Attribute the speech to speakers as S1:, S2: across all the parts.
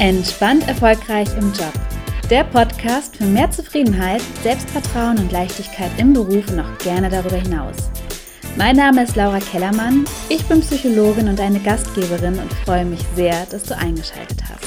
S1: Entspannt erfolgreich im Job. Der Podcast für mehr Zufriedenheit, Selbstvertrauen und Leichtigkeit im Beruf und auch gerne darüber hinaus. Mein Name ist Laura Kellermann, ich bin Psychologin und eine Gastgeberin und freue mich sehr, dass du eingeschaltet hast.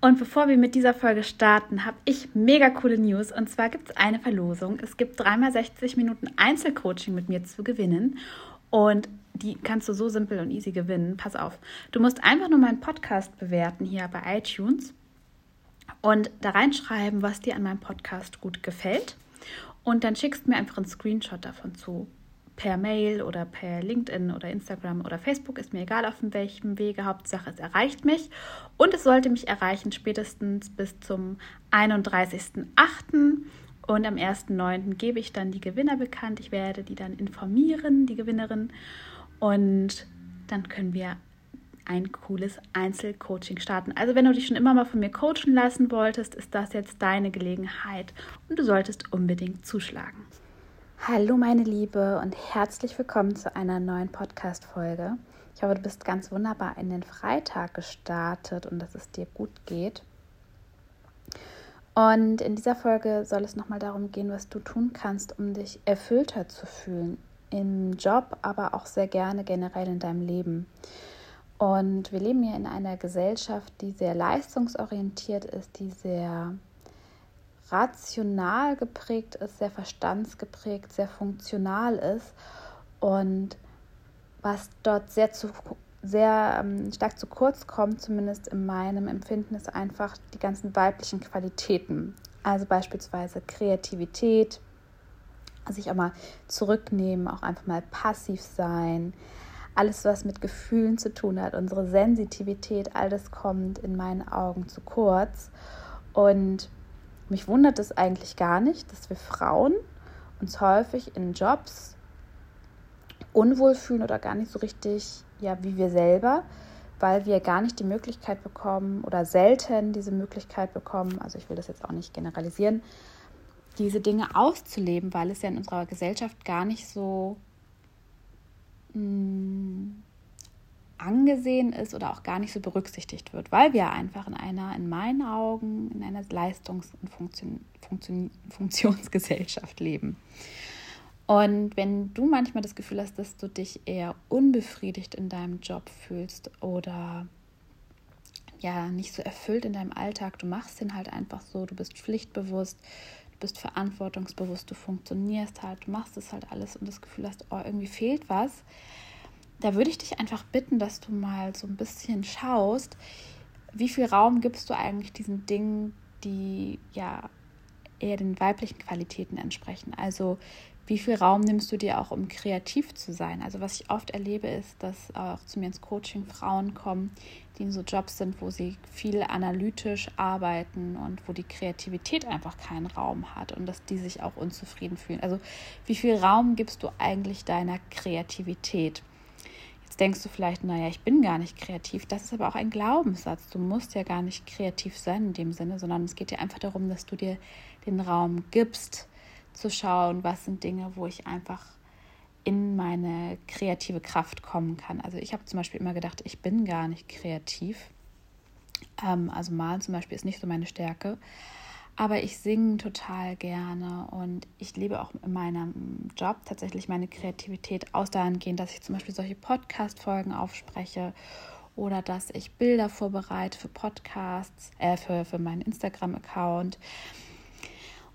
S1: Und bevor wir mit dieser Folge starten, habe ich mega coole News. Und zwar gibt es eine Verlosung. Es gibt dreimal 60 Minuten Einzelcoaching mit mir zu gewinnen. Und die kannst du so simpel und easy gewinnen. Pass auf. Du musst einfach nur meinen Podcast bewerten hier bei iTunes und da reinschreiben, was dir an meinem Podcast gut gefällt. Und dann schickst mir einfach einen Screenshot davon zu. Per Mail oder per LinkedIn oder Instagram oder Facebook, ist mir egal auf welchem Wege. Hauptsache, es erreicht mich. Und es sollte mich erreichen spätestens bis zum 31.08. Und am 1.9. gebe ich dann die Gewinner bekannt. Ich werde die dann informieren, die Gewinnerin. Und dann können wir ein cooles Einzelcoaching starten. Also wenn du dich schon immer mal von mir coachen lassen wolltest, ist das jetzt deine Gelegenheit und du solltest unbedingt zuschlagen. Hallo meine Liebe und herzlich willkommen zu einer neuen Podcast-Folge. Ich hoffe, du bist ganz wunderbar in den Freitag gestartet und dass es dir gut geht. Und in dieser Folge soll es nochmal darum gehen, was du tun kannst, um dich erfüllter zu fühlen im Job, aber auch sehr gerne generell in deinem Leben. Und wir leben hier in einer Gesellschaft, die sehr leistungsorientiert ist, die sehr rational geprägt ist, sehr verstandsgeprägt, sehr funktional ist. Und was dort sehr, zu, sehr ähm, stark zu kurz kommt, zumindest in meinem Empfinden, ist einfach die ganzen weiblichen Qualitäten. Also beispielsweise Kreativität, sich auch mal zurücknehmen, auch einfach mal passiv sein. Alles, was mit Gefühlen zu tun hat, unsere Sensitivität, all das kommt in meinen Augen zu kurz. Und mich wundert es eigentlich gar nicht, dass wir Frauen uns häufig in Jobs unwohl fühlen oder gar nicht so richtig, ja, wie wir selber, weil wir gar nicht die Möglichkeit bekommen oder selten diese Möglichkeit bekommen, also ich will das jetzt auch nicht generalisieren, diese Dinge auszuleben, weil es ja in unserer Gesellschaft gar nicht so mh, mm, angesehen ist oder auch gar nicht so berücksichtigt wird, weil wir einfach in einer, in meinen Augen, in einer Leistungs- und Funktion, Funktion, Funktionsgesellschaft leben. Und wenn du manchmal das Gefühl hast, dass du dich eher unbefriedigt in deinem Job fühlst oder ja nicht so erfüllt in deinem Alltag, du machst den halt einfach so, du bist pflichtbewusst, bist verantwortungsbewusst, du funktionierst halt, du machst es halt alles und das Gefühl hast, oh, irgendwie fehlt was, da würde ich dich einfach bitten, dass du mal so ein bisschen schaust, wie viel Raum gibst du eigentlich diesen Dingen, die ja eher den weiblichen Qualitäten entsprechen. Also wie viel Raum nimmst du dir auch, um kreativ zu sein? Also was ich oft erlebe, ist, dass auch zu mir ins Coaching Frauen kommen, die in so Jobs sind, wo sie viel analytisch arbeiten und wo die Kreativität einfach keinen Raum hat und dass die sich auch unzufrieden fühlen. Also wie viel Raum gibst du eigentlich deiner Kreativität? Jetzt denkst du vielleicht, naja, ich bin gar nicht kreativ. Das ist aber auch ein Glaubenssatz. Du musst ja gar nicht kreativ sein in dem Sinne, sondern es geht dir einfach darum, dass du dir den Raum gibst, zu schauen, was sind Dinge, wo ich einfach in meine kreative Kraft kommen kann. Also ich habe zum Beispiel immer gedacht, ich bin gar nicht kreativ. Ähm, also malen zum Beispiel ist nicht so meine Stärke. Aber ich singe total gerne und ich liebe auch in meinem Job tatsächlich meine Kreativität aus dahingehend, dass ich zum Beispiel solche Podcast-Folgen aufspreche oder dass ich Bilder vorbereite für Podcasts, äh, für, für meinen Instagram-Account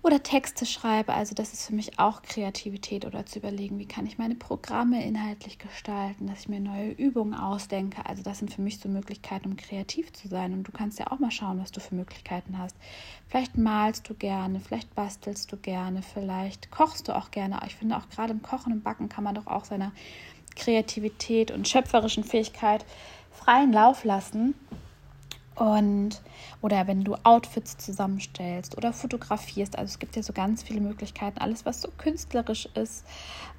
S1: oder Texte schreibe. Also das ist für mich auch Kreativität oder zu überlegen, wie kann ich meine Programme inhaltlich gestalten, dass ich mir neue Übungen ausdenke. Also das sind für mich so Möglichkeiten, um kreativ zu sein. Und du kannst ja auch mal schauen, was du für Möglichkeiten hast. Vielleicht malst du gerne, vielleicht bastelst du gerne, vielleicht kochst du auch gerne. Ich finde auch gerade im Kochen und Backen kann man doch auch seiner Kreativität und schöpferischen Fähigkeit freien Lauf lassen. Und oder wenn du Outfits zusammenstellst oder fotografierst, also es gibt ja so ganz viele Möglichkeiten, alles was so künstlerisch ist.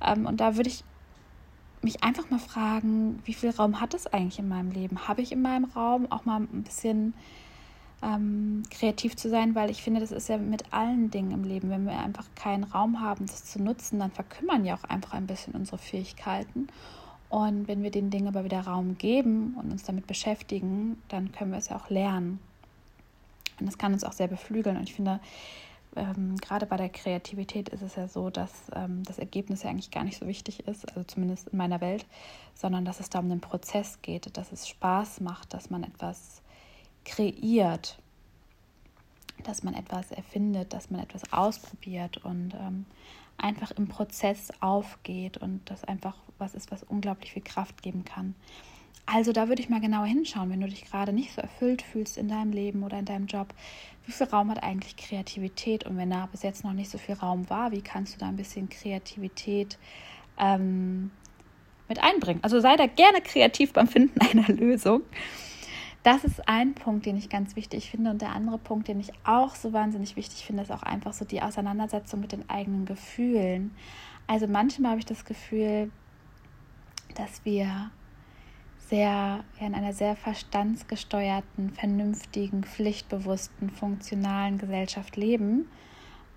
S1: Ähm, und da würde ich mich einfach mal fragen, wie viel Raum hat es eigentlich in meinem Leben? Habe ich in meinem Raum auch mal ein bisschen ähm, kreativ zu sein, weil ich finde, das ist ja mit allen Dingen im Leben. Wenn wir einfach keinen Raum haben, das zu nutzen, dann verkümmern ja auch einfach ein bisschen unsere Fähigkeiten. Und wenn wir den Dingen aber wieder Raum geben und uns damit beschäftigen, dann können wir es ja auch lernen. Und das kann uns auch sehr beflügeln. Und ich finde, ähm, gerade bei der Kreativität ist es ja so, dass ähm, das Ergebnis ja eigentlich gar nicht so wichtig ist, also zumindest in meiner Welt, sondern dass es da um den Prozess geht, dass es Spaß macht, dass man etwas kreiert, dass man etwas erfindet, dass man etwas ausprobiert und ähm, einfach im Prozess aufgeht und das einfach was ist, was unglaublich viel Kraft geben kann. Also da würde ich mal genauer hinschauen, wenn du dich gerade nicht so erfüllt fühlst in deinem Leben oder in deinem Job. Wie viel Raum hat eigentlich Kreativität? Und wenn da bis jetzt noch nicht so viel Raum war, wie kannst du da ein bisschen Kreativität ähm, mit einbringen? Also sei da gerne kreativ beim Finden einer Lösung. Das ist ein Punkt, den ich ganz wichtig finde. Und der andere Punkt, den ich auch so wahnsinnig wichtig finde, ist auch einfach so die Auseinandersetzung mit den eigenen Gefühlen. Also manchmal habe ich das Gefühl, dass wir sehr in einer sehr verstandsgesteuerten, vernünftigen, pflichtbewussten, funktionalen Gesellschaft leben,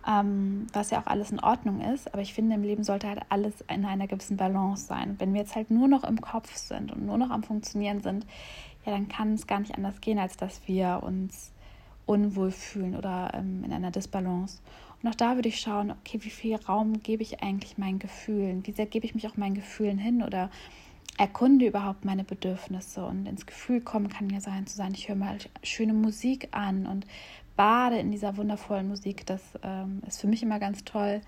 S1: ähm, was ja auch alles in Ordnung ist. Aber ich finde, im Leben sollte halt alles in einer gewissen Balance sein. Wenn wir jetzt halt nur noch im Kopf sind und nur noch am Funktionieren sind, ja, dann kann es gar nicht anders gehen, als dass wir uns unwohl fühlen oder ähm, in einer Disbalance. Und auch da würde ich schauen, okay, wie viel Raum gebe ich eigentlich meinen Gefühlen? Wie sehr gebe ich mich auch meinen Gefühlen hin oder erkunde überhaupt meine Bedürfnisse und ins Gefühl kommen kann ja sein zu sein, ich höre mal schöne Musik an und bade in dieser wundervollen Musik. Das ähm, ist für mich immer ganz toll.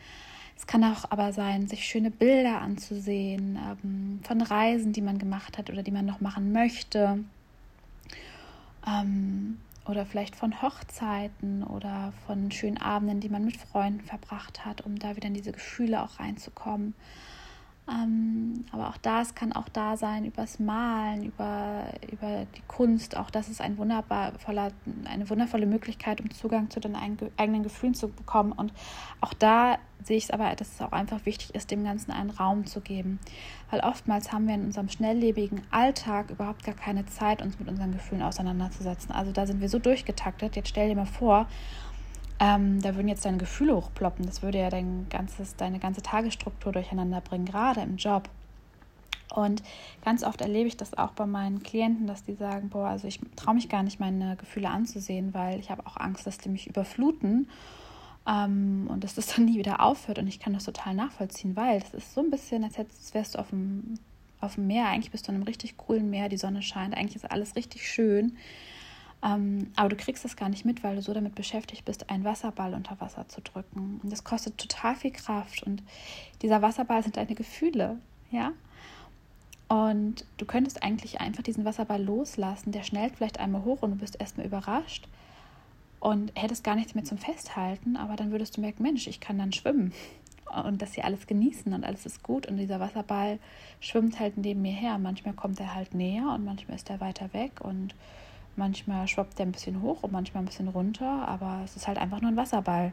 S1: Es kann auch aber sein, sich schöne Bilder anzusehen ähm, von Reisen, die man gemacht hat oder die man noch machen möchte. Ähm, oder vielleicht von Hochzeiten oder von schönen Abenden, die man mit Freunden verbracht hat, um da wieder in diese Gefühle auch reinzukommen. Ähm, aber auch das kann auch da sein, übers Malen, über, über die Kunst. Auch das ist ein wundervoller, eine wundervolle Möglichkeit, um Zugang zu den eigenen Gefühlen zu bekommen. Und auch da sehe ich es aber, dass es auch einfach wichtig ist, dem Ganzen einen Raum zu geben. Weil oftmals haben wir in unserem schnelllebigen Alltag überhaupt gar keine Zeit, uns mit unseren Gefühlen auseinanderzusetzen. Also da sind wir so durchgetaktet. Jetzt stell dir mal vor, ähm, da würden jetzt deine Gefühle hochploppen. Das würde ja dein ganzes, deine ganze Tagesstruktur durcheinander bringen, gerade im Job. Und ganz oft erlebe ich das auch bei meinen Klienten, dass die sagen, boah, also ich traue mich gar nicht, meine Gefühle anzusehen, weil ich habe auch Angst, dass die mich überfluten ähm, und dass das dann nie wieder aufhört. Und ich kann das total nachvollziehen, weil es ist so ein bisschen, als wärst du auf dem, auf dem Meer. Eigentlich bist du in einem richtig coolen Meer, die Sonne scheint, eigentlich ist alles richtig schön. Ähm, aber du kriegst das gar nicht mit, weil du so damit beschäftigt bist, einen Wasserball unter Wasser zu drücken. Und das kostet total viel Kraft. Und dieser Wasserball sind deine Gefühle, ja. Und du könntest eigentlich einfach diesen Wasserball loslassen. Der schnellt vielleicht einmal hoch und du bist erstmal überrascht und hättest gar nichts mehr zum Festhalten. Aber dann würdest du merken, Mensch, ich kann dann schwimmen und das hier alles genießen und alles ist gut. Und dieser Wasserball schwimmt halt neben mir her. Manchmal kommt er halt näher und manchmal ist er weiter weg und Manchmal schwappt der ein bisschen hoch und manchmal ein bisschen runter, aber es ist halt einfach nur ein Wasserball.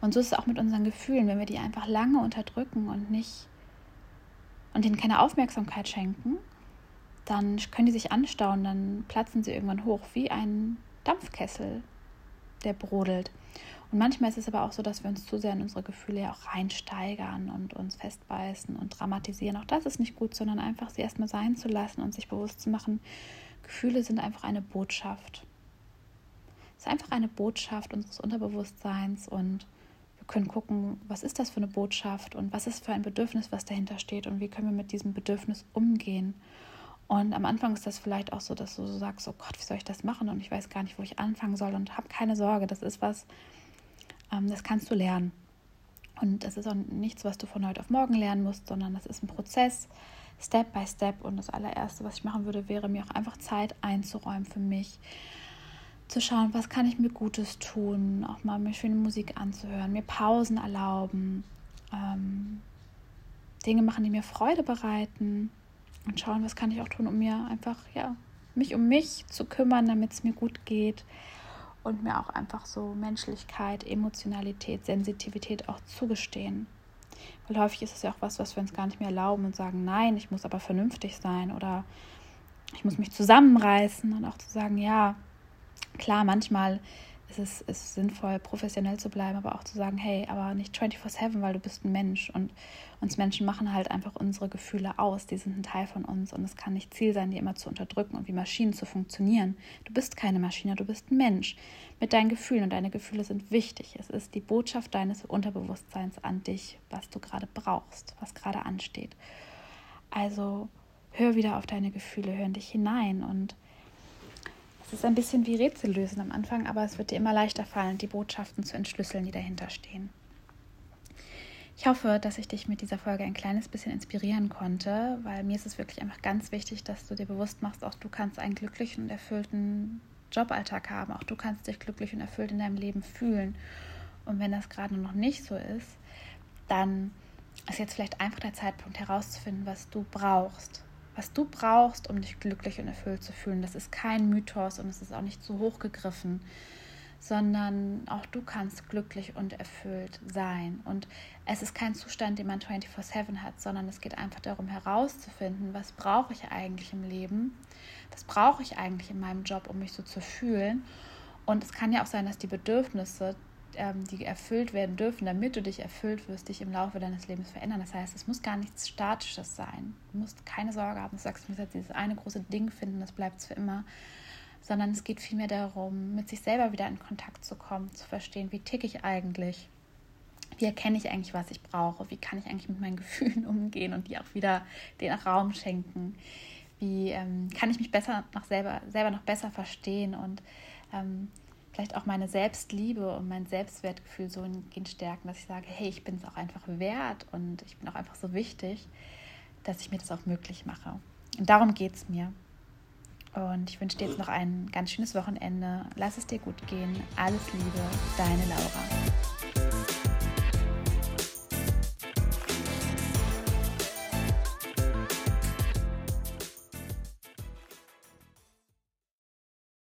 S1: Und so ist es auch mit unseren Gefühlen, wenn wir die einfach lange unterdrücken und nicht und ihnen keine Aufmerksamkeit schenken, dann können die sich anstauen, dann platzen sie irgendwann hoch wie ein Dampfkessel, der brodelt. Und manchmal ist es aber auch so, dass wir uns zu sehr in unsere Gefühle ja auch reinsteigern und uns festbeißen und dramatisieren. Auch das ist nicht gut, sondern einfach sie erstmal sein zu lassen und sich bewusst zu machen, Gefühle sind einfach eine Botschaft. Es ist einfach eine Botschaft unseres Unterbewusstseins und wir können gucken, was ist das für eine Botschaft und was ist für ein Bedürfnis, was dahinter steht und wie können wir mit diesem Bedürfnis umgehen. Und am Anfang ist das vielleicht auch so, dass du so sagst, oh Gott, wie soll ich das machen? Und ich weiß gar nicht, wo ich anfangen soll und hab keine Sorge, das ist was, ähm, das kannst du lernen. Und das ist auch nichts, was du von heute auf morgen lernen musst, sondern das ist ein Prozess, Step by Step. Und das allererste, was ich machen würde, wäre mir auch einfach Zeit einzuräumen für mich. Zu schauen, was kann ich mir Gutes tun, auch mal mir schöne Musik anzuhören, mir Pausen erlauben, ähm, Dinge machen, die mir Freude bereiten und schauen, was kann ich auch tun, um mir einfach, ja, mich um mich zu kümmern, damit es mir gut geht und mir auch einfach so Menschlichkeit, Emotionalität, Sensitivität auch zugestehen. Weil häufig ist es ja auch was, was wir uns gar nicht mehr erlauben und sagen, nein, ich muss aber vernünftig sein oder ich muss mich zusammenreißen und auch zu sagen, ja, klar, manchmal ist es ist sinnvoll, professionell zu bleiben, aber auch zu sagen, hey, aber nicht 24-7, weil du bist ein Mensch. Und uns Menschen machen halt einfach unsere Gefühle aus. Die sind ein Teil von uns und es kann nicht Ziel sein, die immer zu unterdrücken und wie Maschinen zu funktionieren. Du bist keine Maschine, du bist ein Mensch mit deinen Gefühlen und deine Gefühle sind wichtig. Es ist die Botschaft deines Unterbewusstseins an dich, was du gerade brauchst, was gerade ansteht. Also hör wieder auf deine Gefühle, hör in dich hinein und es ist ein bisschen wie Rätsel lösen am Anfang, aber es wird dir immer leichter fallen, die Botschaften zu entschlüsseln, die dahinter stehen. Ich hoffe, dass ich dich mit dieser Folge ein kleines bisschen inspirieren konnte, weil mir ist es wirklich einfach ganz wichtig, dass du dir bewusst machst, auch du kannst einen glücklichen und erfüllten Joballtag haben, auch du kannst dich glücklich und erfüllt in deinem Leben fühlen. Und wenn das gerade noch nicht so ist, dann ist jetzt vielleicht einfach der Zeitpunkt herauszufinden, was du brauchst was du brauchst, um dich glücklich und erfüllt zu fühlen. Das ist kein Mythos und es ist auch nicht zu hoch gegriffen, sondern auch du kannst glücklich und erfüllt sein. Und es ist kein Zustand, den man 24/7 hat, sondern es geht einfach darum herauszufinden, was brauche ich eigentlich im Leben, was brauche ich eigentlich in meinem Job, um mich so zu fühlen. Und es kann ja auch sein, dass die Bedürfnisse ähm, die erfüllt werden dürfen, damit du dich erfüllt wirst, dich im Laufe deines Lebens verändern. Das heißt, es muss gar nichts Statisches sein. Du musst keine Sorge haben, du sagst, du musst jetzt dieses eine große Ding finden, das bleibt für immer. Sondern es geht vielmehr darum, mit sich selber wieder in Kontakt zu kommen, zu verstehen, wie ticke ich eigentlich, wie erkenne ich eigentlich, was ich brauche, wie kann ich eigentlich mit meinen Gefühlen umgehen und die auch wieder den Raum schenken, wie ähm, kann ich mich besser noch selber, selber noch besser verstehen und ähm, vielleicht auch meine Selbstliebe und mein Selbstwertgefühl so in stärken, dass ich sage, hey, ich bin es auch einfach wert und ich bin auch einfach so wichtig, dass ich mir das auch möglich mache. Und darum geht es mir. Und ich wünsche dir jetzt noch ein ganz schönes Wochenende. Lass es dir gut gehen. Alles Liebe, deine Laura.